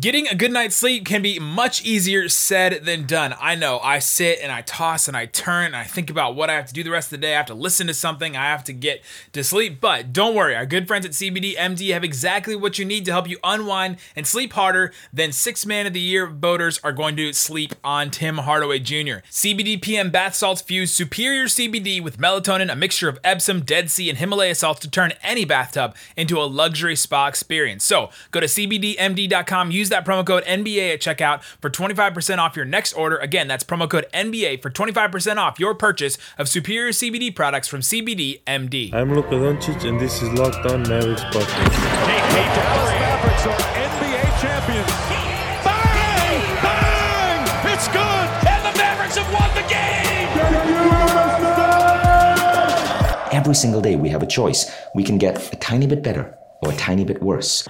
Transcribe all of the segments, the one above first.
Getting a good night's sleep can be much easier said than done. I know. I sit and I toss and I turn and I think about what I have to do the rest of the day. I have to listen to something. I have to get to sleep. But don't worry, our good friends at CBD MD have exactly what you need to help you unwind and sleep harder than six man of the year voters are going to sleep on Tim Hardaway Jr. CBD PM bath salts fuse superior CBD with melatonin, a mixture of Epsom, Dead Sea, and Himalaya salts to turn any bathtub into a luxury spa experience. So go to CBDMD.com, use that promo code NBA at checkout for 25% off your next order. Again, that's promo code NBA for 25% off your purchase of superior CBD products from CBD MD. I'm Luka Doncic, and this is Locked On Mavericks podcast. Hey, Dallas Mavericks are NBA champions. Bang! Bang! It's good! And the Mavericks have won the game! Every single day we have a choice. We can get a tiny bit better or a tiny bit worse.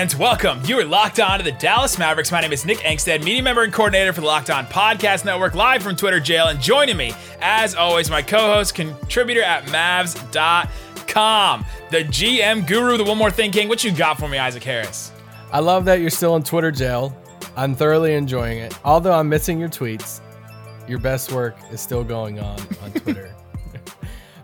And welcome. You are locked on to the Dallas Mavericks. My name is Nick Angstadt, media member and coordinator for the Locked On Podcast Network, live from Twitter jail. And joining me, as always, my co host, contributor at Mavs.com, the GM guru, the One More Thing King. What you got for me, Isaac Harris? I love that you're still in Twitter jail. I'm thoroughly enjoying it. Although I'm missing your tweets, your best work is still going on on Twitter.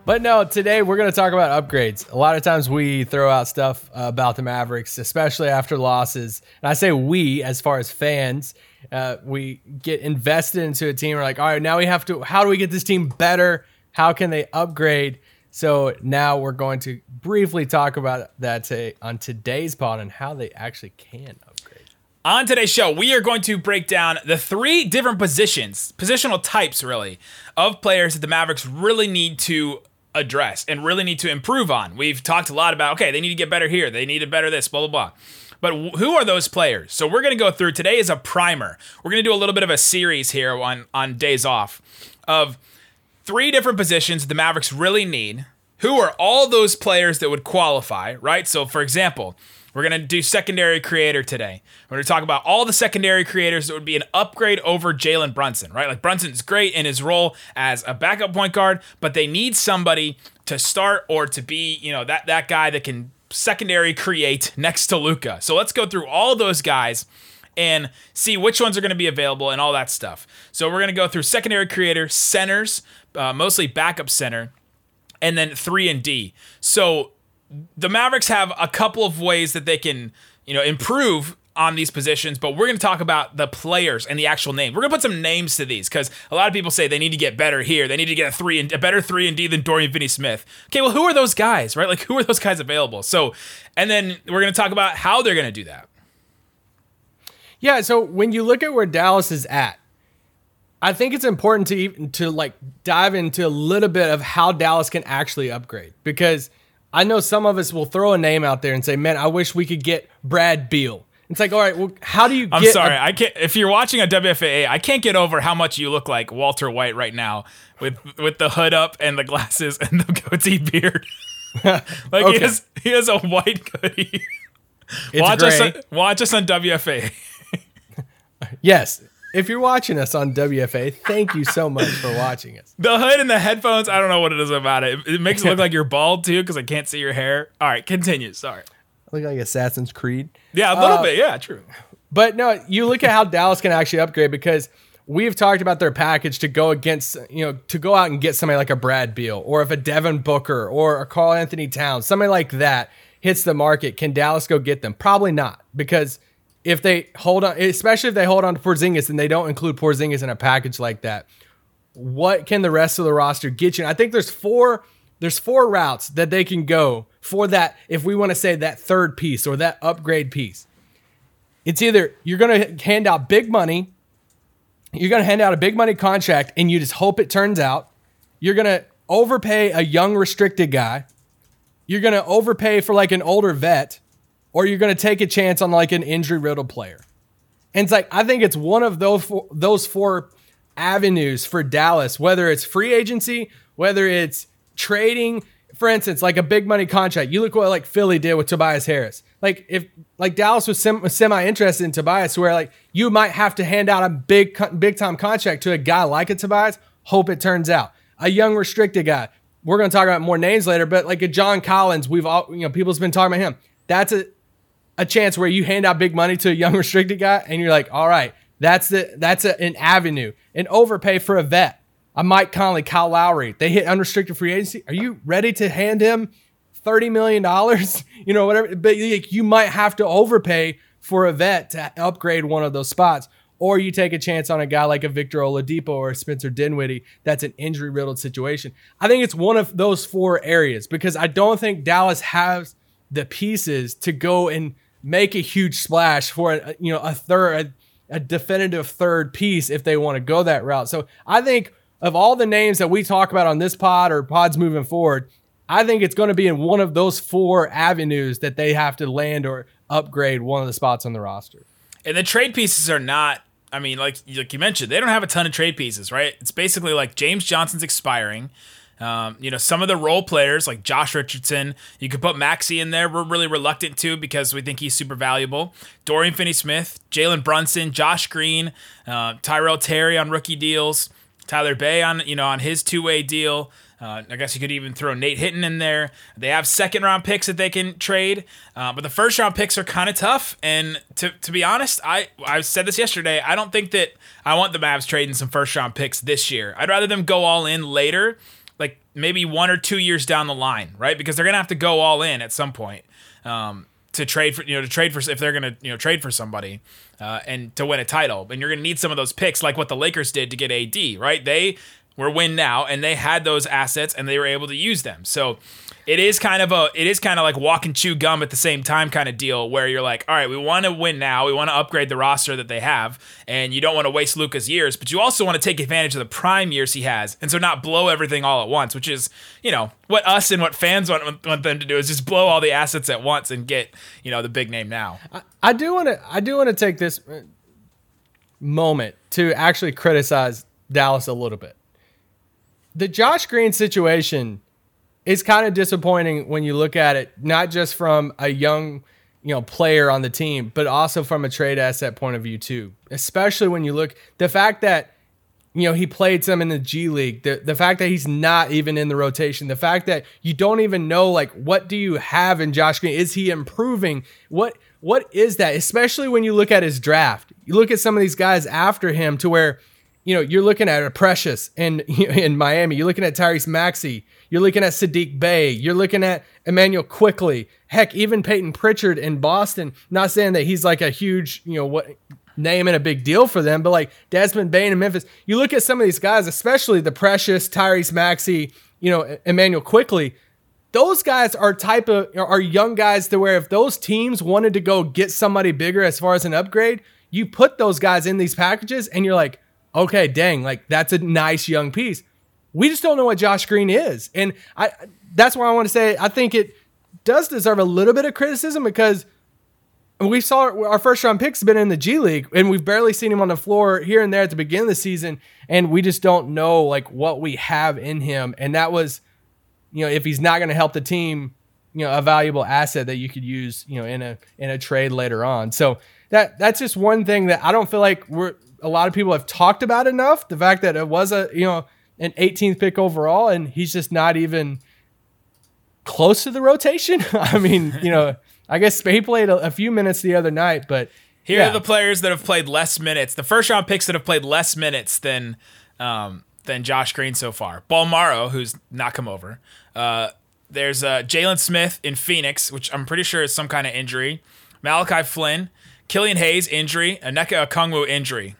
but no, today we're going to talk about upgrades. A lot of times we throw out stuff uh, about the Mavericks, especially after losses. And I say we, as far as fans, uh, we get invested into a team. We're like, all right, now we have to, how do we get this team better? How can they upgrade? So now we're going to briefly talk about that today on today's pod and how they actually can upgrade. On today's show, we are going to break down the three different positions, positional types, really, of players that the Mavericks really need to address and really need to improve on. We've talked a lot about, okay, they need to get better here, they need to better this, blah, blah, blah. But who are those players? So we're going to go through today is a primer. We're going to do a little bit of a series here on on days off of three different positions the Mavericks really need. Who are all those players that would qualify, right? So for example, we're going to do secondary creator today. We're going to talk about all the secondary creators that would be an upgrade over Jalen Brunson, right? Like Brunson's great in his role as a backup point guard, but they need somebody to start or to be, you know, that that guy that can secondary create next to Luka. So let's go through all those guys and see which ones are going to be available and all that stuff. So we're going to go through secondary creator, centers, uh, mostly backup center, and then 3 and D. So the Mavericks have a couple of ways that they can, you know, improve on these positions, but we're going to talk about the players and the actual name. We're going to put some names to these because a lot of people say they need to get better here. They need to get a three and a better three and D than Dorian Finney-Smith. Okay, well, who are those guys, right? Like, who are those guys available? So, and then we're going to talk about how they're going to do that. Yeah. So when you look at where Dallas is at, I think it's important to even to like dive into a little bit of how Dallas can actually upgrade because I know some of us will throw a name out there and say, "Man, I wish we could get Brad Beal." It's like, all right, well, how do you? I'm sorry, I can't. If you're watching a WFAA, I can't get over how much you look like Walter White right now with with the hood up and the glasses and the goatee beard. like okay. he has he has a white hoodie. watch gray. us on, watch us on WFAA. yes, if you're watching us on WFA, thank you so much for watching us. The hood and the headphones, I don't know what it is about it. It makes it look like you're bald too because I can't see your hair. All right, continue. Sorry. I look like Assassin's Creed. Yeah, a little uh, bit. Yeah, true. But no, you look at how Dallas can actually upgrade because we've talked about their package to go against, you know, to go out and get somebody like a Brad Beal or if a Devin Booker or a Karl-Anthony Towns, somebody like that hits the market. Can Dallas go get them? Probably not because if they hold on, especially if they hold on to Porzingis and they don't include Porzingis in a package like that, what can the rest of the roster get you? I think there's four there's four routes that they can go for that if we want to say that third piece or that upgrade piece. It's either you're going to hand out big money, you're going to hand out a big money contract and you just hope it turns out. You're going to overpay a young restricted guy. You're going to overpay for like an older vet or you're going to take a chance on like an injury riddled player. And it's like I think it's one of those four, those four avenues for Dallas, whether it's free agency, whether it's trading, for instance, like a big money contract. You look what like Philly did with Tobias Harris. Like if like Dallas was sem- semi interested in Tobias, where like you might have to hand out a big big time contract to a guy like a Tobias. Hope it turns out a young restricted guy. we're going to talk about more names later, but like a John Collins, we've all, you know, people's been talking about him. That's a, a chance where you hand out big money to a young restricted guy and you're like, all right, that's the, that's a, an avenue, an overpay for a vet. A Mike Conley, Kyle Lowry, they hit unrestricted free agency. Are you ready to hand him $30 million? You know, whatever, but you might have to overpay for a vet to upgrade one of those spots or you take a chance on a guy like a Victor Oladipo or Spencer Dinwiddie that's an injury riddled situation. I think it's one of those four areas because I don't think Dallas has the pieces to go and make a huge splash for a, you know a third a, a definitive third piece if they want to go that route. So I think of all the names that we talk about on this pod or pods moving forward, I think it's going to be in one of those four avenues that they have to land or upgrade one of the spots on the roster. And the trade pieces are not I mean, like like you mentioned, they don't have a ton of trade pieces, right? It's basically like James Johnson's expiring. Um, you know, some of the role players like Josh Richardson, you could put Maxey in there. We're really reluctant to because we think he's super valuable. Dorian Finney Smith, Jalen Brunson, Josh Green, uh, Tyrell Terry on rookie deals, Tyler Bey on you know on his two way deal. Uh, I guess you could even throw Nate Hinton in there. They have second round picks that they can trade, uh, but the first round picks are kind of tough. And to, to be honest, I I said this yesterday. I don't think that I want the Mavs trading some first round picks this year. I'd rather them go all in later, maybe one or two years down the line, right? Because they're gonna have to go all in at some point. Um, to trade for you know to trade for if they're gonna you know trade for somebody uh, and to win a title and you're gonna need some of those picks like what the Lakers did to get AD right they were win now and they had those assets and they were able to use them. So it is kind of a it is kind of like walk and chew gum at the same time kind of deal where you're like, all right, we want to win now, we want to upgrade the roster that they have, and you don't want to waste Luka's years, but you also want to take advantage of the prime years he has, and so not blow everything all at once, which is you know what us and what fans want want them to do is just blow all the assets at once and get you know the big name now. I, I do want to I do want to take this uh, moment to actually criticize Dallas a little bit the Josh Green situation is kind of disappointing when you look at it, not just from a young, you know, player on the team, but also from a trade asset point of view too. Especially when you look the fact that you know he played some in the G League, the the fact that he's not even in the rotation, the fact that you don't even know like what do you have in Josh Green? Is he improving? What what is that? Especially when you look at his draft. You look at some of these guys after him to where you know, you're looking at a Precious in in Miami. You're looking at Tyrese Maxey. You're looking at Saddiq Bey. You're looking at Immanuel Quickley. Heck, even Payton Pritchard in Boston. Not saying that he's like a huge, you know, what name and a big deal for them, but like Desmond Bane in Memphis. You look at some of these guys, especially the Precious, Tyrese Maxey, you know, Immanuel Quickley. Those guys are type of are young guys to where if those teams wanted to go get somebody bigger as far as an upgrade, you put those guys in these packages and you're like, okay, dang, like that's a nice young piece. We just don't know what Josh Green is. And I that's why I want to say I think it does deserve a little bit of criticism because we saw our first round picks been in the G League and we've barely seen him on the floor here and there at the beginning of the season and we just don't know like what we have in him and that was you know if he's not going to help the team you know a valuable asset that you could use you know in a in a trade later on so that that's just one thing that I don't feel like we're a lot of people have talked about enough. The fact that it was a you know an 18th pick overall, and he's just not even close to the rotation. I mean, you know, I guess he played a, a few minutes the other night, but here yeah. are the players that have played less minutes. The first round picks that have played less minutes than um, than Josh Green so far. Bolmaro, who's not come over. Uh, there's uh, Jalen Smith in Phoenix, which I'm pretty sure is some kind of injury. Malachi Flynn, Killian Hayes injury, Onyeka Okongwu injury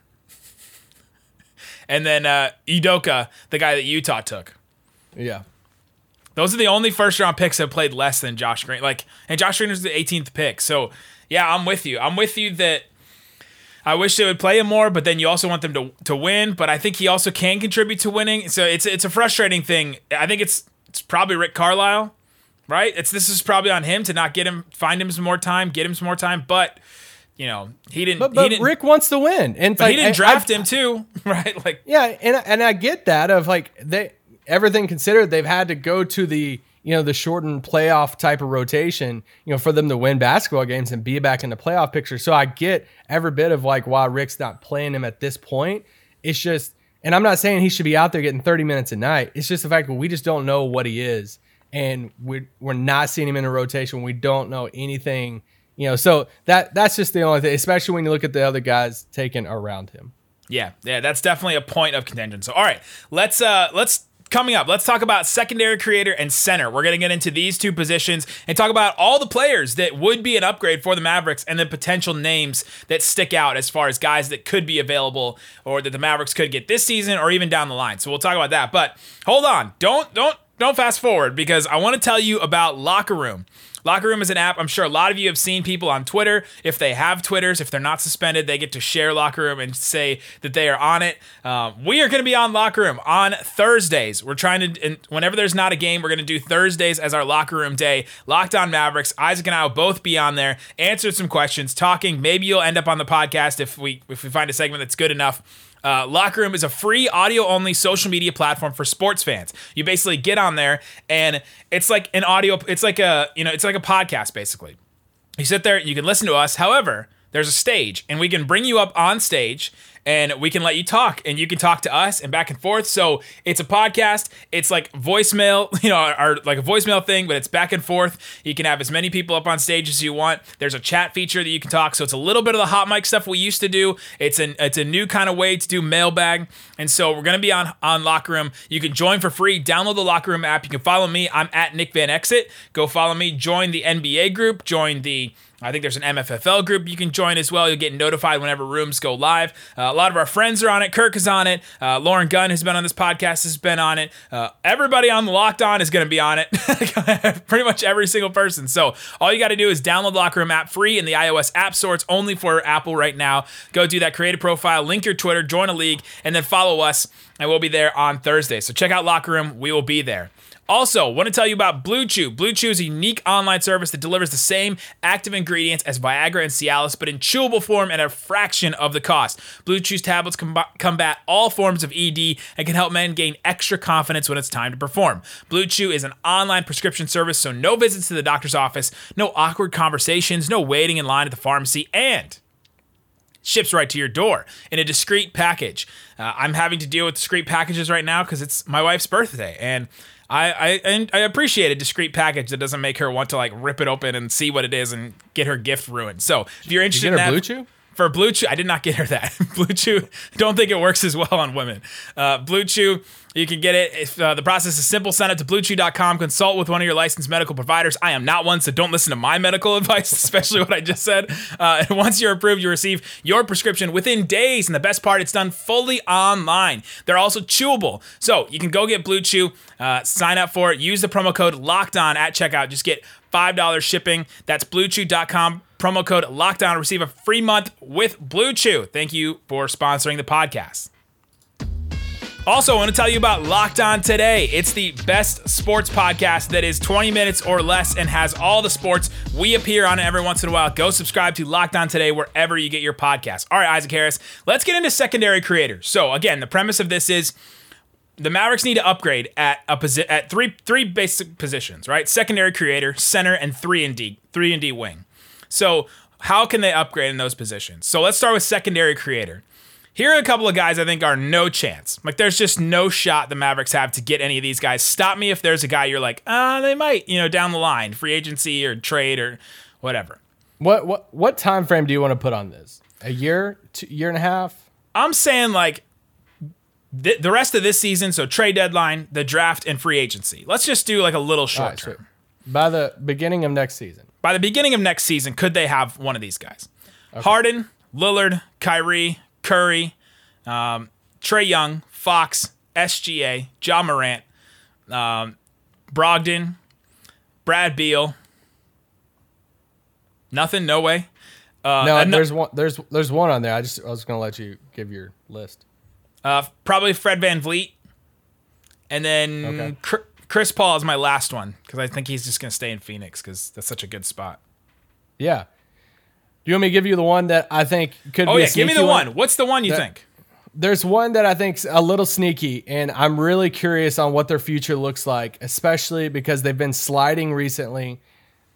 and then uh, Udoka, the guy that Utah took. Yeah. Those are the only first round picks that played less than Josh Green. Like, and Josh Green was the 18th pick. So, yeah, I'm with you. I'm with you that I wish they would play him more, but then you also want them to to win. But I think he also can contribute to winning. So it's it's a frustrating thing. I think it's it's probably Rick Carlisle, right? It's this is probably on him to not get him, find him some more time, get him some more time. But you know, he didn't. But, but he didn't, Rick wants to win, and but like, he didn't draft I, him too, right? Like, yeah, and and I get that of like they everything considered, they've had to go to the you know the shortened playoff type of rotation, you know, for them to win basketball games and be back in the playoff picture. So I get every bit of like why Rick's not playing him at this point. It's just And I'm not saying he should be out there getting 30 minutes a night. It's just the fact that we just don't know what he is. And we're, we're not seeing him in a rotation. We don't know anything, you know. So that that's just the only thing, especially when you look at the other guys taken around him. Yeah, yeah, that's definitely a point of contention. So, all right, let's uh let's coming up. Let's talk about secondary creator and center. We're gonna get into these two positions and talk about all the players that would be an upgrade for the Mavericks and the potential names that stick out as far as guys that could be available or that the Mavericks could get this season or even down the line. So we'll talk about that. But hold on, don't don't don't fast forward because I want to tell you about Locker Room. Locker Room is an app. I'm sure a lot of you have seen people on Twitter. If they have Twitters, if they're not suspended, they get to share Locker Room and say that they are on it. Um, we are going to be on Locker Room on Thursdays. We're trying to, whenever there's not a game, we're going to do Thursdays as our Locker Room day. Locked on Mavericks. Isaac and I will both be on there, answer some questions, talking. Maybe you'll end up on the podcast if we if we find a segment that's good enough. Uh, Locker Room is a free audio only social media platform for sports fans. You basically get on there and it's like an audio, it's like a, you know, it's like a podcast basically. You sit there, you can listen to us. However, there's a stage and we can bring you up on stage and we can let you talk and you can talk to us and back and forth. So it's a podcast. It's like voicemail, you know, or like a voicemail thing, but it's back and forth. You can have as many people up on stage as you want. There's a chat feature that you can talk. So it's a little bit of the hot mic stuff we used to do. It's an it's a new kind of way to do mailbag. And so we're gonna be on on Locker Room. You can join for free. Download the Locker Room app. You can follow me. I'm at Nick Van Exit. Go follow me. Join the NBA group. Join the I think there's an MFFL group you can join as well. You'll get notified whenever rooms go live. Uh, a lot of our friends are on it. Kirk is on it. Uh, Lauren Gunn, who's been on this podcast, has been on it. Uh, everybody on Locked On is going to be on it. Pretty much every single person. So all you got to do is download the Locker Room app free in the iOS App Store. It's only for Apple right now. Go do that. Create a profile, link your Twitter, join a league, and then follow us. And we'll be there on Thursday. So check out Locker Room. We will be there. Also, want to tell you about Blue Chew. Blue Chew is a unique online service that delivers the same active ingredients as Viagra and Cialis, but in chewable form at a fraction of the cost. Blue Chew's tablets com- combat all forms of ED and can help men gain extra confidence when it's time to perform. Blue Chew is an online prescription service, so no visits to the doctor's office, no awkward conversations, no waiting in line at the pharmacy, and ships right to your door in a discreet package. Uh, I'm having to deal with discreet packages right now because it's my wife's birthday, and I, I I appreciate a discreet package that doesn't make her want to like rip it open and see what it is and get her gift ruined. So if you're interested You in get her that? For Blue Chew, I did not get her that. Blue Chew, don't think it works as well on women. Uh, Blue Chew, you can get it. If uh, the process is simple, send it to bluechew.com. Consult with one of your licensed medical providers. I am not one, so don't listen to my medical advice, especially what I just said. Uh, and once you're approved, you receive your prescription within days. And the best part, it's done fully online. They're also chewable, so you can go get Blue Chew, uh, sign up for it, use the promo code Locked On at checkout. Just get five dollars shipping. That's BlueChew.com. Promo code Locked On. Receive a free month with Blue Chew. Thank you for sponsoring the podcast. Also, I want to tell you about Locked On Today. It's the best sports podcast that is 20 minutes or less and has all the sports. We appear on it every once in a while. Go subscribe to Locked On Today wherever you get your podcasts. All right, Isaac Harris, let's get into secondary creators. So, again, the premise of this is the Mavericks need to upgrade at a posi- at three three basic positions, right? Secondary creator, center, and three and D three and D wing. So how can they upgrade in those positions? So let's start with secondary creator. Here are a couple of guys I think are no chance. Like there's just no shot the Mavericks have to get any of these guys. Stop me if there's a guy you're like, ah, they might, you know, down the line, free agency or trade or whatever. What what what time frame do you want to put on this? A year, two, year and a half? I'm saying like th- the rest of this season, so trade deadline, the draft, and free agency. Let's just do like a little short right, term. so by the beginning of next season. by the beginning of next season, could they have one of these guys? Harden, Lillard, Kyrie, Curry, um, Trae Young, Fox, SGA, Ja Morant, um, Brogdon, Brad Beal. Nothing, no way. Uh, No, there's one there's there's one on there. I just I was gonna let you give your list. Uh, probably Fred VanVleet, and then Okay. Cr- Chris Paul is my last one because I think he's just gonna stay in Phoenix because that's such a good spot. Yeah. Do you want me to give you the one that I think could be? Oh yeah, give me the one. What's the one you That- think? There's one that I think's a little sneaky, and I'm really curious on what their future looks like, especially because they've been sliding recently.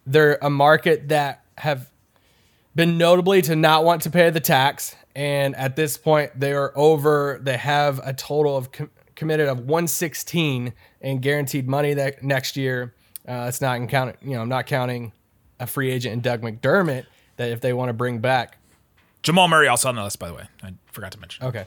They're a market that have been notably to not want to pay the tax, and at this point they are over. They have a total of com- committed of 116 in guaranteed money that next year. Uh, it's not in count, you know, i'm not counting a free agent in Doug McDermott that if they want to bring back. Jamal Murray also on the list, by the way. I forgot to mention. Okay.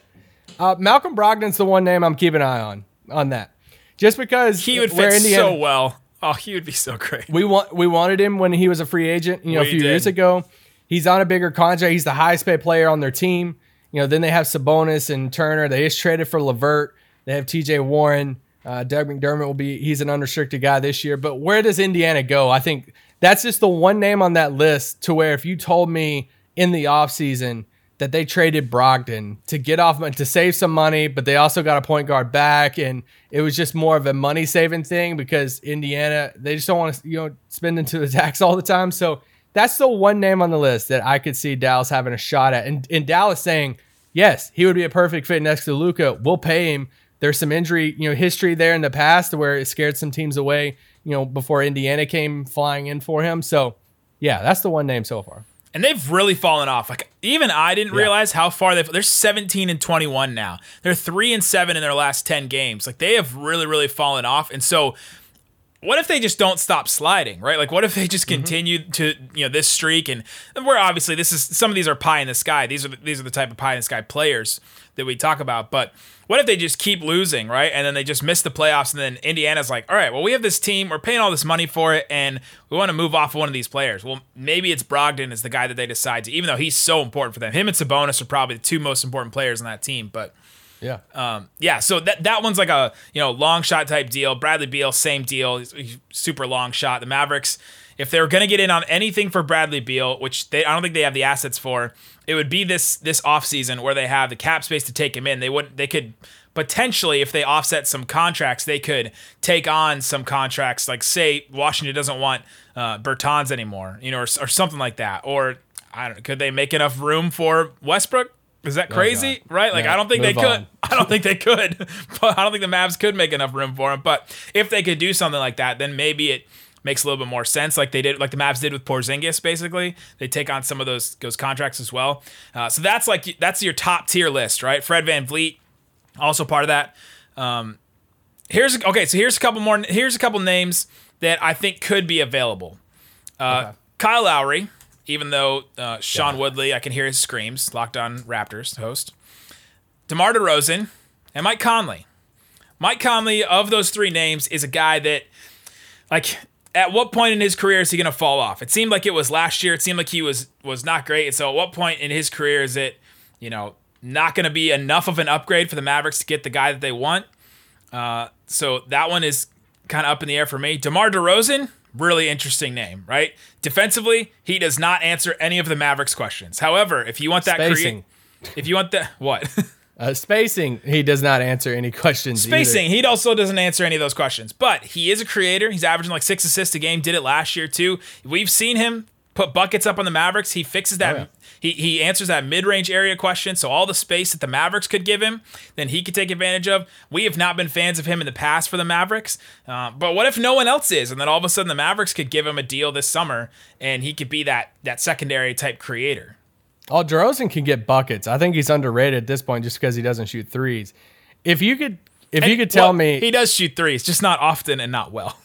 Uh, Malcolm Brogdon's the one name I'm keeping an eye on on that, just because He would fit Indiana- so well. Oh, he would be so great. We want we wanted him when he was a free agent, you know, a few did. years ago. He's on a bigger contract. He's the highest paid player on their team. You know, then they have Sabonis and Turner. They just traded for Levert. They have T.J. Warren. Uh, Doug McDermott will be he's an unrestricted guy this year. But where does Indiana go? I think that's just the one name on that list to where if you told me in the offseason that they traded Brogdon to get off to save some money, but they also got a point guard back, and it was just more of a money saving thing because Indiana they just don't want to you know spend into the tax all the time. So that's the one name on the list that I could see Dallas having a shot at, and, and Dallas saying yes, he would be a perfect fit next to Luka. We'll pay him. There's some injury you know history there in the past where it scared some teams away. You know before Indiana came flying in for him. So yeah, that's the one name so far. And they've really fallen off. Like even I didn't realize how far they've. They're 17 and 21 now. They're three and seven in their last 10 games. Like they have really, really fallen off. And so, what if they just don't stop sliding? Right? Like what if they just mm-hmm. continue to you know this streak? And and we're obviously this is some of these are pie in the sky. These are the, these are the type of pie in the sky players that we talk about. But what if they just keep losing, right? And then they just miss the playoffs, and then Indiana's like, all right, well, we have this team, we're paying all this money for it, and we want to move off one of these players. Well, maybe it's Brogdon is the guy that they decide to, even though he's so important for them. Him and Sabonis are probably the two most important players on that team. But Yeah. um, yeah, so that that one's like a you know long shot type deal. Bradley Beal, same deal, He's- he's super long shot. The Mavericks, if they're going to get in on anything for Bradley Beal, which they I don't think they have the assets for, it would be this this offseason where they have the cap space to take him in. They would they could potentially if they offset some contracts, they could take on some contracts. Like say Washington doesn't want uh, Bertans anymore, you know, or, or something like that, or. I don't. Could they make enough room for Westbrook? Is that crazy? right? Like Yeah, I don't think they could. I don't think they could. But I don't think the Mavs could make enough room for him. But if they could do something like that, then maybe it makes a little bit more sense, like they did, like the Mavs did with Porzingis. Basically, they take on some of those those contracts as well. Uh, so that's like that's your top tier list, right? Fred VanVleet, also part of that. Um, here's okay. So here's a couple more. Here's a couple names that I think could be available. Uh, Kyle Lowry, even though uh, Sean Woodley, I can hear his screams. Locked on Raptors host. DeMar DeRozan and Mike Conley. Mike Conley, of those three names, is a guy that, like, at what point in his career is he going to fall off? It seemed like it was last year. It seemed like he was was not great. And so, at what point in his career is it, you know, not going to be enough of an upgrade for the Mavericks to get the guy that they want? Uh, so that one is kind of up in the air for me. DeMar DeRozan, really interesting name, right? Defensively, he does not answer any of the Mavericks questions. However, if you want that Spacing. create, if you want that what? Uh, spacing, he does not answer any questions. either. Spacing, he also doesn't answer any of those questions. But he is a creator. He's averaging like six assists a game. Did it last year too. We've seen him put buckets up on the Mavericks. He fixes that. Oh, yeah. He he answers that mid range area question. So all the space that the Mavericks could give him, then he could take advantage of. We have not been fans of him in the past for the Mavericks. Uh, but what if no one else is, and then all of a sudden the Mavericks could give him a deal this summer, and he could be that that secondary type creator. Oh, DeRozan can get buckets. I think he's underrated at this point just because he doesn't shoot threes. If you could, if you could tell well, me, he does shoot threes, just not often and not well.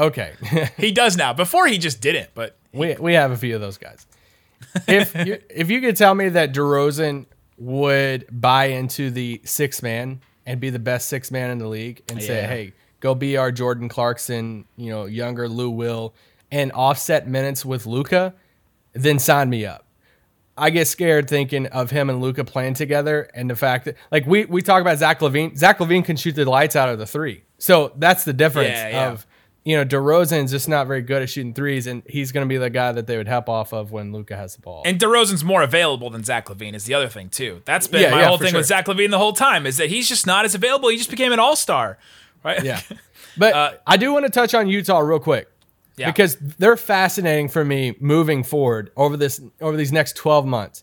Okay, He does now. Before he just didn't, but we we have a few of those guys. If you, if you could tell me that DeRozan would buy into the six man and be the best six man in the league and say, hey, go be our Jordan Clarkson, you know, younger Lou Will, and offset minutes with Luka, then sign me up. I get scared thinking of him and Luka playing together and the fact that like we we talk about Zach LaVine. Zach LaVine can shoot the lights out of the three. So that's the difference Yeah, yeah. of you know, DeRozan's just not very good at shooting threes, and he's going to be the guy that they would help off of when Luka has the ball. And DeRozan's more available than Zach LaVine is the other thing too. That's been Yeah, my yeah, whole thing with. Zach LaVine the whole time is that he's just not as available. He just became an all star, right? yeah, but I do want to touch on Utah real quick Uh, Yeah. because they're fascinating for me moving forward over this over these next twelve months.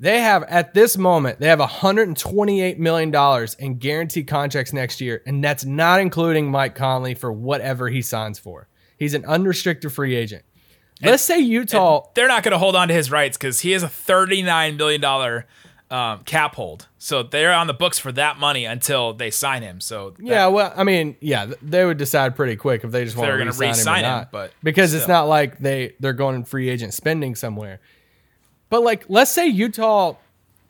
They have at this moment they have 128 million dollars in guaranteed contracts next year, and that's not including Mike Conley for whatever he signs for. He's an unrestricted free agent. Let's say Utah. they're not going to hold on to his rights because he has a thirty nine million dollar um, cap hold. So they're on the books for that money until they sign him. So that- Yeah, well, I mean, yeah, they would decide pretty quick if they just want to re-sign, re-sign him, or him, not. but because it's not like they they're going in free agent spending somewhere. But like, let's say Utah,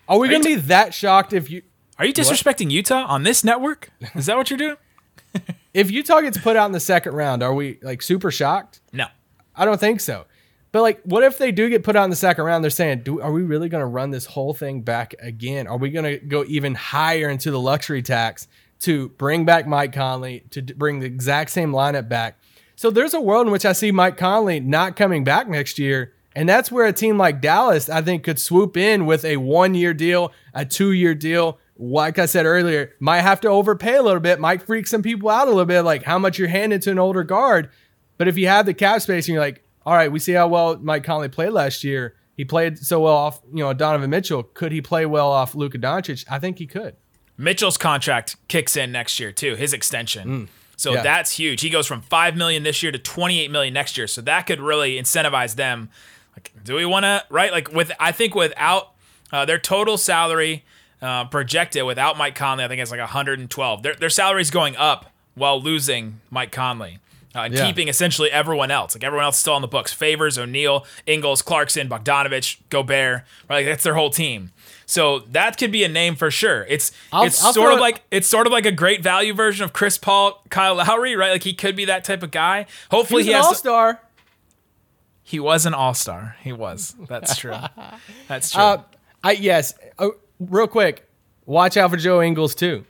are we you going to t- be that shocked if you Are you disrespecting Utah on this network? Is that what you're doing? if Utah gets put out in the second round? Are we like super shocked? No. I don't think so. But like, what if they do get put out in the second round? They're saying, "Do are we really going to run this whole thing back again? Are we going to go even higher into the luxury tax to bring back Mike Conley to d- bring the exact same lineup back?" So there's a world in which I see Mike Conley not coming back next year, and that's where a team like Dallas, I think, could swoop in with a one-year deal, a two-year deal. Like I said earlier, might have to overpay a little bit, might freak some people out a little bit, like how much you're handing to an older guard. But if you have the cap space and you're like, all right, we see how well Mike Conley played last year. He played so well off, you know, Donovan Mitchell. Could he play well off Luka Doncic? I think he could. Mitchell's contract kicks in next year too, his extension. so Mm. yeah. that's huge. He goes from 5 million this year to 28 million next year. So that could really incentivize them. Like do we want to right like with I think without uh, their total salary uh, projected without Mike Conley, I think it's like 112. Their their salary's going up while losing Mike Conley. Uh, and Yeah. keeping essentially everyone else. Like everyone else is still on the books. Favors, O'Neal, Ingles, Clarkson, Bogdanovich, Gobert. Right? Like that's their whole team. So that could be a name for sure. It's I'll- it's I'll sort of it- like it's sort of like a great value version of Chris Paul, Kyle Lowry, right? Like he could be that type of guy. Hopefully He's he has. all star. He was an all star. He was. That's true. That's true. Uh, I yes. Uh, real quick, watch out for Joe Ingles too,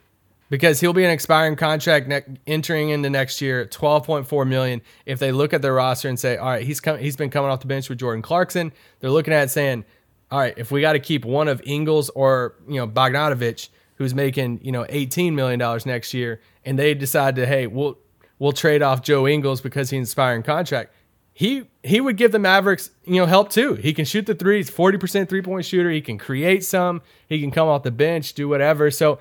because he'll be an expiring contract ne- entering into next year, twelve point four million. If they look at their roster and say, all right, he's come, he's been coming off the bench with Jordan Clarkson, they're looking at it saying, all right, if we got to keep one of Ingles or you know Bogdanovich, who's making you know eighteen million dollars next year, and they decide to hey, we'll we'll trade off Joe Ingles because he's an expiring contract he he would give the Mavericks, you know, help too. He can shoot the threes, 40% three-point shooter, he can create some, he can come off the bench, do whatever. So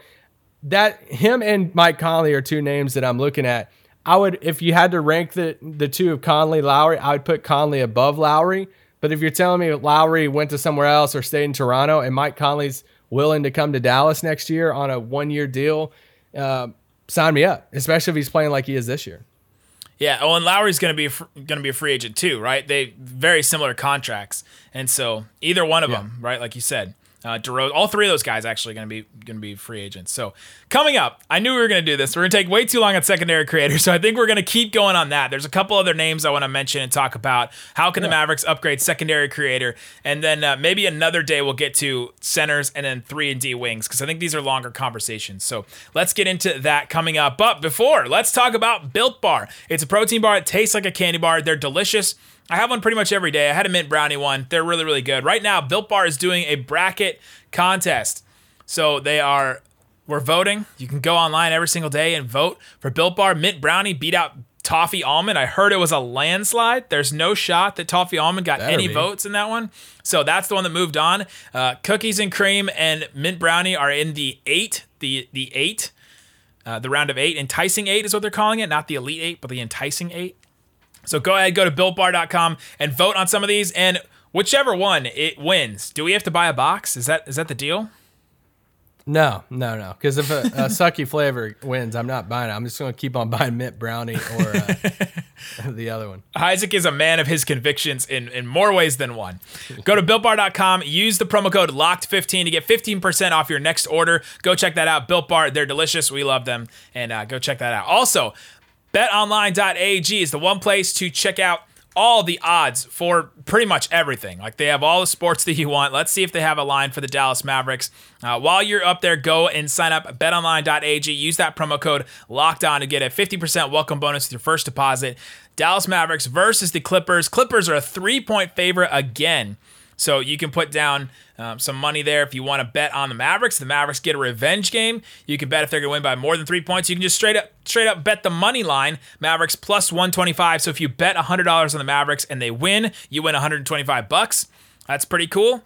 that him and Mike Conley are two names that I'm looking at. I would if you had to rank the the two of Conley Lowry, I would put Conley above Lowry. But if you're telling me Lowry went to somewhere else or stayed in Toronto and Mike Conley's willing to come to Dallas next year on a one-year deal, uh, sign me up, especially if he's playing like he is this year. Yeah. Oh, and Lowry's going to be going to be a free agent too, right? They very similar contracts, and so either one of them, right? Like you said, uh, DeRozan, all three of those guys actually going to be going to be free agents. So coming up, I knew we were going to do this. We're going to take way too long on secondary creators, so I think we're going to keep going on that. There's a couple other names I want to mention and talk about. How can the Mavericks upgrade secondary creator, and then uh, maybe another day we'll get to centers and then three and D wings because I think these are longer conversations. So let's get into that coming up. But before, let's talk about Built Bar. It's a protein bar. It tastes like a candy bar. They're delicious. I have one pretty much every day. I had a mint brownie one. They're really, really good. Right now, Built Bar is doing a bracket contest. So they are, we're voting. You can go online every single day and vote for Built Bar. Mint brownie beat out Toffee Almond. I heard it was a landslide. There's no shot that Toffee Almond got Better any be. votes in that one. So that's the one that moved on. Uh, cookies and cream and mint brownie are in the eight, the the eight, uh, the round of eight. Enticing eight is what they're calling it, not the elite eight, but the enticing eight. So go ahead, go to builtbar.com and vote on some of these, and whichever one it wins. Do we have to buy a box? Is that is that the deal? No, no, no. Because if a, a sucky flavor wins, I'm not buying it. I'm just going to keep on buying mint brownie or uh, the other one. Isaac is a man of his convictions in, in more ways than one. Go to builtbar.com, use the promo code LOCKED15 to get 15% off your next order. Go check that out. Built Bar, they're delicious. We love them. And uh, go check that out. Also, betonline.ag is the one place to check out all the odds for pretty much everything. Like they have all the sports that you want. Let's see if they have a line for the Dallas Mavericks. Uh, while you're up there, go and sign up at betonline.ag. Use that promo code locked on to get a 50% welcome bonus with your first deposit. Dallas Mavericks versus the Clippers. Clippers are a three point favorite again. So you can put down um, some money there if you want to bet on the Mavericks. The Mavericks get a revenge game. You can bet if they're going to win by more than three points. You can just straight up straight up bet the money line. Mavericks plus 125. So if you bet $100 on the Mavericks and they win, you win 125 bucks. That's pretty cool.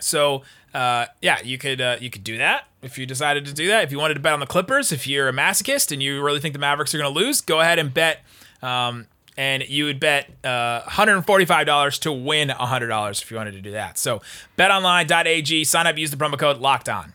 So uh, yeah, you could uh, you could do that if you decided to do that. If you wanted to bet on the Clippers, if you're a masochist and you really think the Mavericks are going to lose, go ahead and bet. Um, and you would bet uh, $145 to win $100 if you wanted to do that. So betonline.ag, sign up, use the promo code locked on.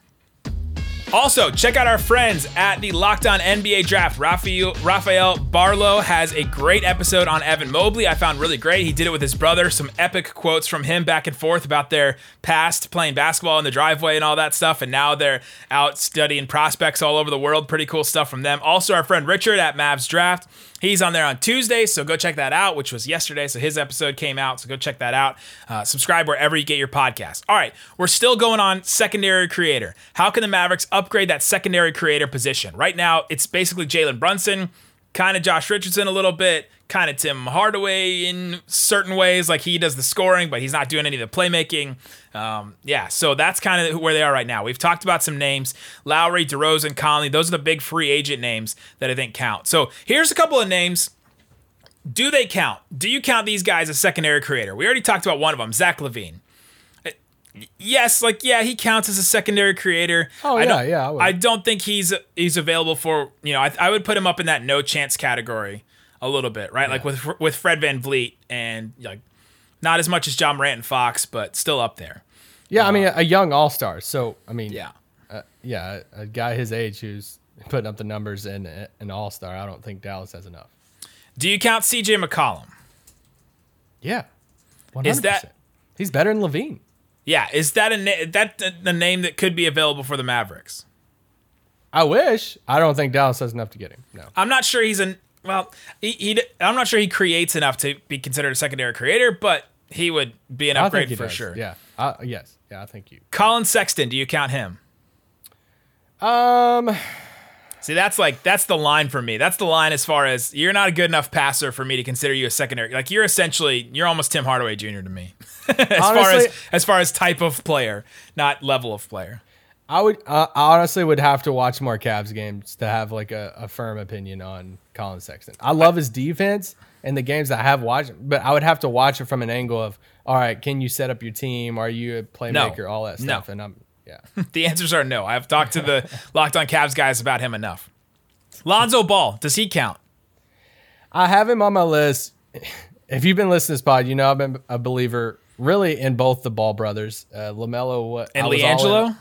Also, check out our friends at the Locked On NBA Draft. Rafael, Raphael Barlow has a great episode on Evan Mobley. I found really great. He did it with his brother. Some epic quotes from him back and forth about their past playing basketball in the driveway and all that stuff. And now they're out studying prospects all over the world. Pretty cool stuff from them. Also, our friend Richard at Mavs Draft. He's on there on Tuesday, so go check that out, which was yesterday. So his episode came out, so go check that out. Uh, subscribe wherever you get your podcast. All right, we're still going on secondary creator. How can the Mavericks upgrade that secondary creator position? Right now, it's basically Jalen Brunson, kind of Josh Richardson a little bit, kind of Tim Hardaway in certain ways. Like he does the scoring, but he's not doing any of the playmaking. Um, yeah, so that's kind of where they are right now. We've talked about some names Lowry, DeRozan, Conley. Those are the big free agent names that I think count. So here's a couple of names. Do they count? Do you count these guys as secondary creator? We already talked about one of them, Zach LaVine. Yes, like yeah, he counts as a secondary creator. Oh, I yeah, yeah, I would. I don't think he's he's available for you know. I, I would put him up in that no chance category a little bit, right? Like with with Fred VanVleet and like not as much as Ja Morant and Fox, but still up there. Yeah, I mean, a young all star. So, I mean, Yeah. uh, yeah, a guy his age who's putting up the numbers in an all star. I don't think Dallas has enough. Do you count CJ McCollum? Yeah, 100%. Is that- he's better than LaVine? Yeah, is that a na- that the name that could be available for the Mavericks? I wish. I don't think Dallas has enough to get him. No. I'm not sure he's an well. He, he I'm not sure he creates enough to be considered a secondary creator, but he would be an I upgrade for does. sure. Yeah. Uh, yes. Yeah, I think you. Collin Sexton, do you count him? Um, See, that's like that's the line for me. That's the line as far as you're not a good enough passer for me to consider you a secondary. Like you're essentially you're almost Tim Hardaway Jr. to me. as far as as far as type of player, not level of player. I would. Uh, I honestly would have to watch more Cavs games to have like a, a firm opinion on Collin Sexton. I love his defense and the games that I have watched, but I would have to watch it from an angle of, all right, can you set up your team? Are you a playmaker? All that No. stuff. And I'm, yeah. The answers are no. I've talked to the Locked On Cavs guys about him enough. Lonzo Ball, does he count? I have him on my list. If you've been listening to this pod, you know I've been a believer really in both the Ball brothers, uh, Lamelo, what And I was all LiAngelo?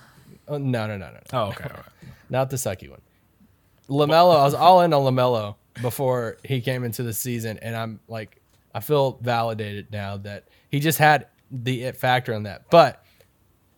Oh, no, no, no, no, no. Oh, okay. not the sucky one. Lamelo, I was all in on Lamelo before he came into the season, and I'm like, I feel validated now that he just had the it factor on that. But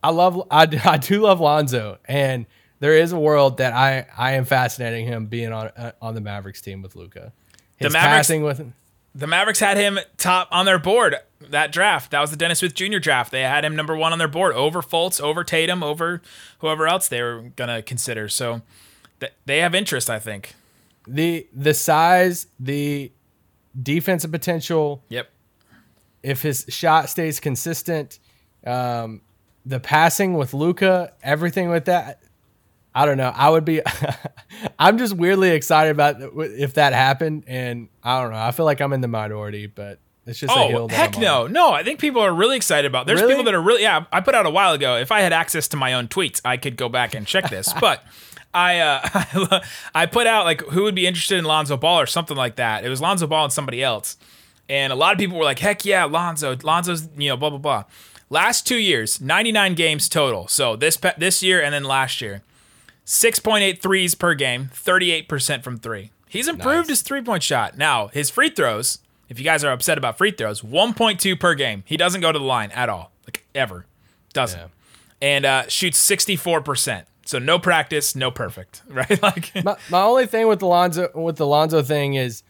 I love, I, do- I do love Lonzo, and there is a world that I I am fascinating him being on uh, on the Mavericks team with Luka. His Mavericks- passing with him. The Mavericks had him top on their board that draft. That was the Dennis Smith Jr. draft. They had him number one on their board over Fultz, over Tatum, over whoever else they were gonna consider. So th- they have interest, I think. The the size, the defensive potential, Yep. if his shot stays consistent, um, the passing with Luka, everything with that, I don't know. I would be. I'm just weirdly excited about if that happened, and I don't know. I feel like I'm in the minority, but it's just a hill Oh heck no, no! I think people are really excited about. There's Really? people that are really yeah. I put out a while ago. If I had access to my own tweets, I could go back and check this. but I uh, I put out like who would be interested in Lonzo Ball or something like that. It was Lonzo Ball and somebody else, and a lot of people were like, heck yeah, Lonzo. Lonzo's you know blah blah blah. Last two years, 99 games total. So this pe- this year and then last year, 6.8 threes per game, 38% from three. He's improved his three point shot. Now, his free throws, if you guys are upset about free throws, 1.2 per game. He doesn't go to the line at all, like ever. Doesn't. Yeah. And uh, shoots 64%. So no practice, no perfect, right? Like, My, my only thing with the Lonzo with the Lonzo thing is,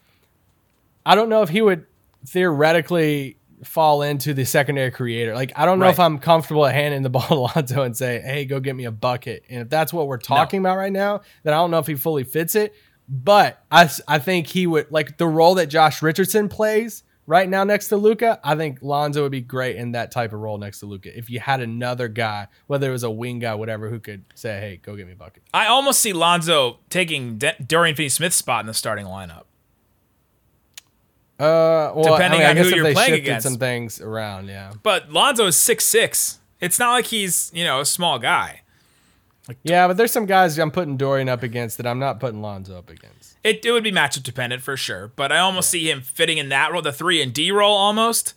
I don't know if he would theoretically fall into the secondary creator. Like I don't know if I'm comfortable at handing the ball to Lonzo and say, "Hey, go get me a bucket." And if that's what we're talking about right now, then I don't know if he fully fits it. But I I think he would like the role that Josh Richardson plays right now next to Luka. I think Lonzo would be great in that type of role next to Luka. If you had another guy, whether it was a wing guy, whatever, who could say, "Hey, go get me a bucket." I almost see Lonzo taking De- Dorian Finney Smith's spot in the starting lineup. Uh, well, Depending I mean, I on guess who you're playing against. some things around, yeah. But Lonzo is six six. It's not like he's, you know, a small guy. Yeah, but there's some guys I'm putting Dorian up against that I'm not putting Lonzo up against. It, it would be matchup dependent for sure, but I almost see him fitting in that role, the three and D role almost,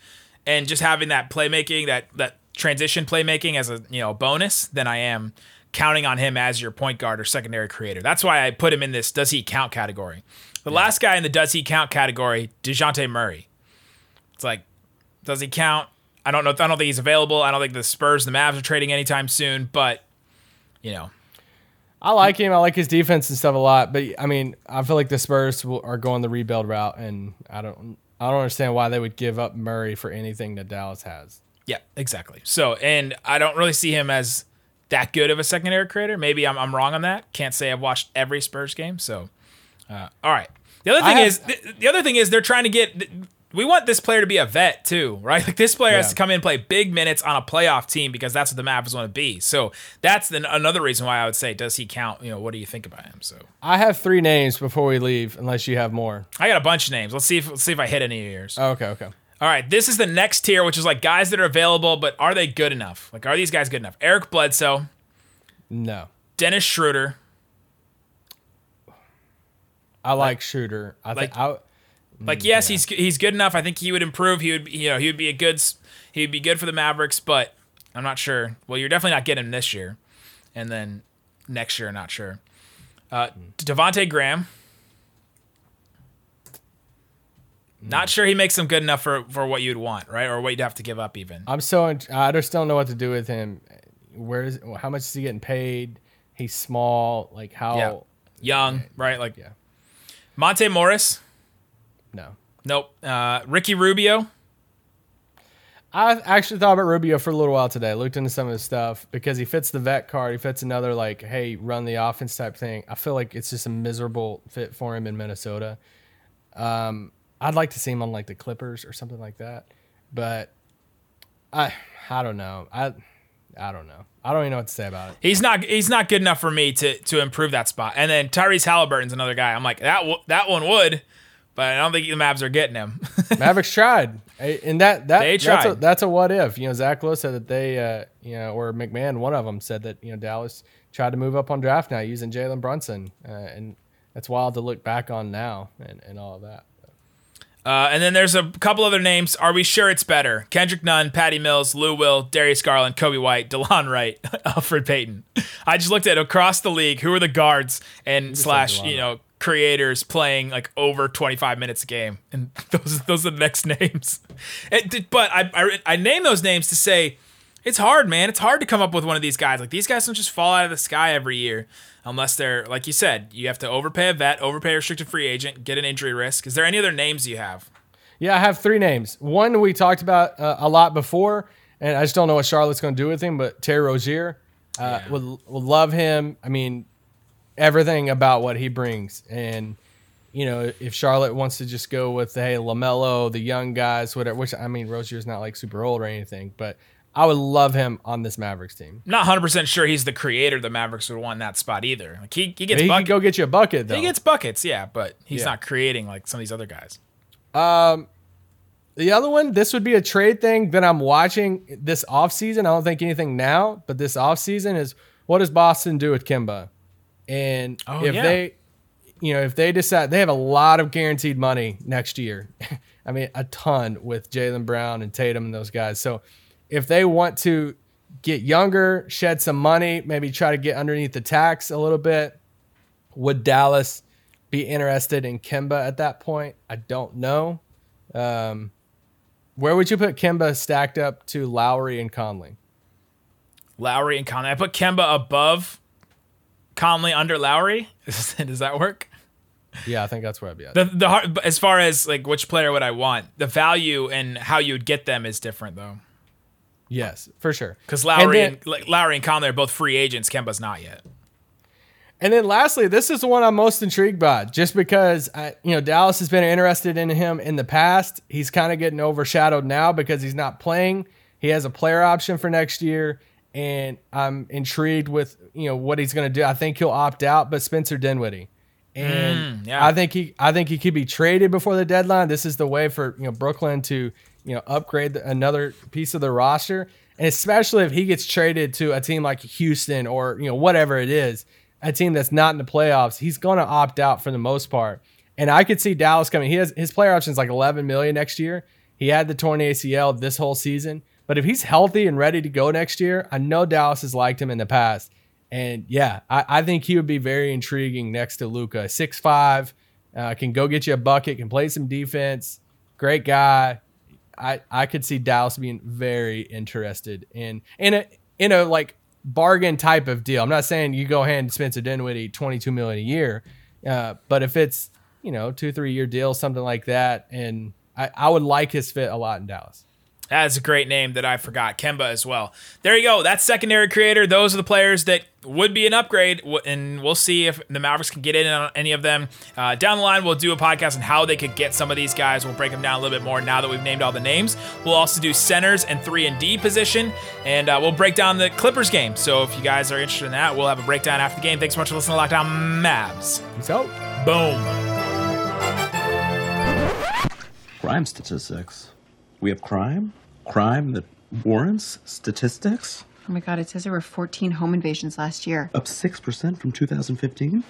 and just having that playmaking, that that transition playmaking as a you know bonus. Then I am counting on him as your point guard or secondary creator. That's why I put him in this does he count category. The last guy in the does he count category, Dejounte Murray. It's like, does he count? I don't know. I don't think he's available. I don't think the Spurs, the Mavs are trading anytime soon. But you know, I like him. I like his defense and stuff a lot. But I mean, I feel like the Spurs will, are going the rebuild route, and I don't, I don't understand why they would give up Murray for anything that Dallas has. Yeah, exactly. So, and I don't really see him as that good of a secondary creator. Maybe I'm, I'm wrong on that. Can't say I've watched every Spurs game. So, uh, all right. The other thing have- is the, the other thing is they're trying to get. We want this player to be a vet too, right? Like this player has to come in and play big minutes on a playoff team because that's what the Mavs want to be. So that's the, another reason why I would say, does he count? You know, what do you think about him? So I have three names before we leave, unless you have more. I got a bunch of names. Let's see if let's see if I hit any of yours. Oh, okay, okay. All right, this is the next tier, which is like guys that are available, but are they good enough? Like, are these guys good enough? Eric Bledsoe, No, Dennis Schroeder, I like Shooter. I like- think I. Like mm, yes, he's he's good enough. I think he would improve. He would you know he would be a good he would be good for the Mavericks, but I'm not sure. Well, you're definitely not getting him this year, and then next year, not sure. Uh, hmm. Devonte Graham. Hmm. Not sure he makes them good enough for, for what you'd want, right? Or what you'd have to give up, even. I'm so. I just don't know what to do with him. Where is? How much is he getting paid? He's small. Like how? Yeah. Young, right? Like Yeah. Monte Morris. No. Nope. Uh, Ricky Rubio. I actually thought about Rubio for a little while today. Looked into some of his stuff because he fits the vet card. He fits another like, hey, run the offense type thing. I feel like it's just a miserable fit for him in Minnesota. Um, I'd like to see him on like the Clippers or something like that, but I I don't know. I I don't know. I don't even know what to say about it. He's not he's not good enough for me to to improve that spot. And then Tyrese Halliburton's another guy. I'm like that w- that one would, but I don't think the Mavs are getting him. Mavericks tried, and that that They that's a, tried. that's a what if. You know, Zach Lowe said that they, uh, you know, or MacMahon, one of them said that you know Dallas tried to move up on draft now using Jalen Brunson, uh, and that's wild to look back on now and, and all of that. Uh, and then there's a couple other names. Are we sure it's better? Kendrick Nunn, Patty Mills, Lou Will, Darius Garland, Coby White, Delon Wright, Elfrid Payton. I just looked at across the league who are the guards and slash you know creators playing like over 25 minutes a game, and those those are the next names. It, but I, I I name those names to say it's hard, man. It's hard to come up with one of these guys. Like these guys don't just fall out of the sky every year unless they're like you said. You have to overpay a vet, overpay a restricted free agent, get an injury risk. Is there any other names you have? Yeah, I have three names. One we talked about uh, a lot before, and I just don't know what Charlotte's going to do with him. But Terry Rozier, uh, would would love him. I mean, everything about what he brings, and you know, if Charlotte wants to just go with hey LaMelo, the young guys, whatever. Which I mean, Rozier's not like super old or anything, but I would love him on this Mavericks team. not 100% sure he's the creator the Mavericks would want that spot either. Like he, he gets He buckets. go get you a bucket though. he gets buckets, yeah, but he's Yeah. not creating like some of these other guys. Um, the other one, this would be a trade thing that I'm watching this offseason. I don't think anything now, but this offseason is what does Boston do with Kemba? And Oh, if yeah. they, you know, if they decide they have a lot of guaranteed money next year, I mean, a ton with Jaylen Brown and Tatum and those guys. So if they want to get younger, shed some money, maybe try to get underneath the tax a little bit, would Dallas be interested in Kemba at that point? I don't know. Um, where would you put Kemba stacked up to Lowry and Conley? Lowry and Conley. I put Kemba above Conley under Lowry. Does that work? Yeah, I think that's where I'd be at. The the hard, as far as like which player would I want? The value and how you would get them is different though. yes, for sure. Because Lowry and, then- like, Lowry and Conley are both free agents. Kemba's not yet. And then lastly, this is the one I'm most intrigued by, just because I, you know Dallas has been interested in him in the past. He's kind of getting overshadowed now because he's not playing. He has a player option for next year, and I'm intrigued with you know what he's going to do. I think he'll opt out, but Spencer Dinwiddie, and Mm, yeah. I think he I think he could be traded before the deadline. This is the way for you know Brooklyn to you know upgrade the, another piece of the roster. And especially if he gets traded to a team like Houston or, you know, whatever it is, a team that's not in the playoffs, he's going to opt out for the most part. And I could see Dallas coming. He has his player option is like 11 million next year. He had the torn ACL this whole season, but if he's healthy and ready to go next year, I know Dallas has liked him in the past. And yeah, I, I think he would be very intriguing next to Luka. Six five, uh, can go get you a bucket, can play some defense. Great guy. I I could see Dallas being very interested in in a in a like bargain type of deal. I'm not saying you go ahead hand Spencer Dinwiddie 22 million a year, uh, but if it's you know two three year deal, something like that, and I, I would like his fit a lot in Dallas. That's a great name that I forgot. Kemba as well. There you go. That's secondary creator. Those are the players that would be an upgrade, and we'll see if the Mavericks can get in on any of them. Uh, down the line, we'll do a podcast on how they could get some of these guys. We'll break them down a little bit more now that we've named all the names. We'll also do centers and three and D position, and uh, we'll break down the Clippers game. So if you guys are interested in that, we'll have a breakdown after the game. Thanks so much for listening to Locked On Mavs. So Boom. Crime statistics. We have crime? Crime that warrants statistics? Oh my god, it says there were 14 home invasions last year. Up 6% from 2015?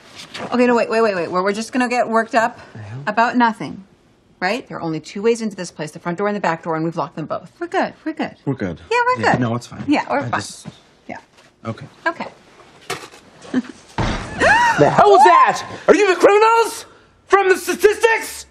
Okay, no, wait, wait, wait, wait. We're just gonna get worked up about nothing, right? There are only two ways into this place the front door and the back door, and we've locked them both. We're good, we're good. We're good. Yeah, we're good. No, it's fine. Yeah, we're I fine. just- Yeah. okay. Okay. The hell was that? Are you the criminals? From the statistics?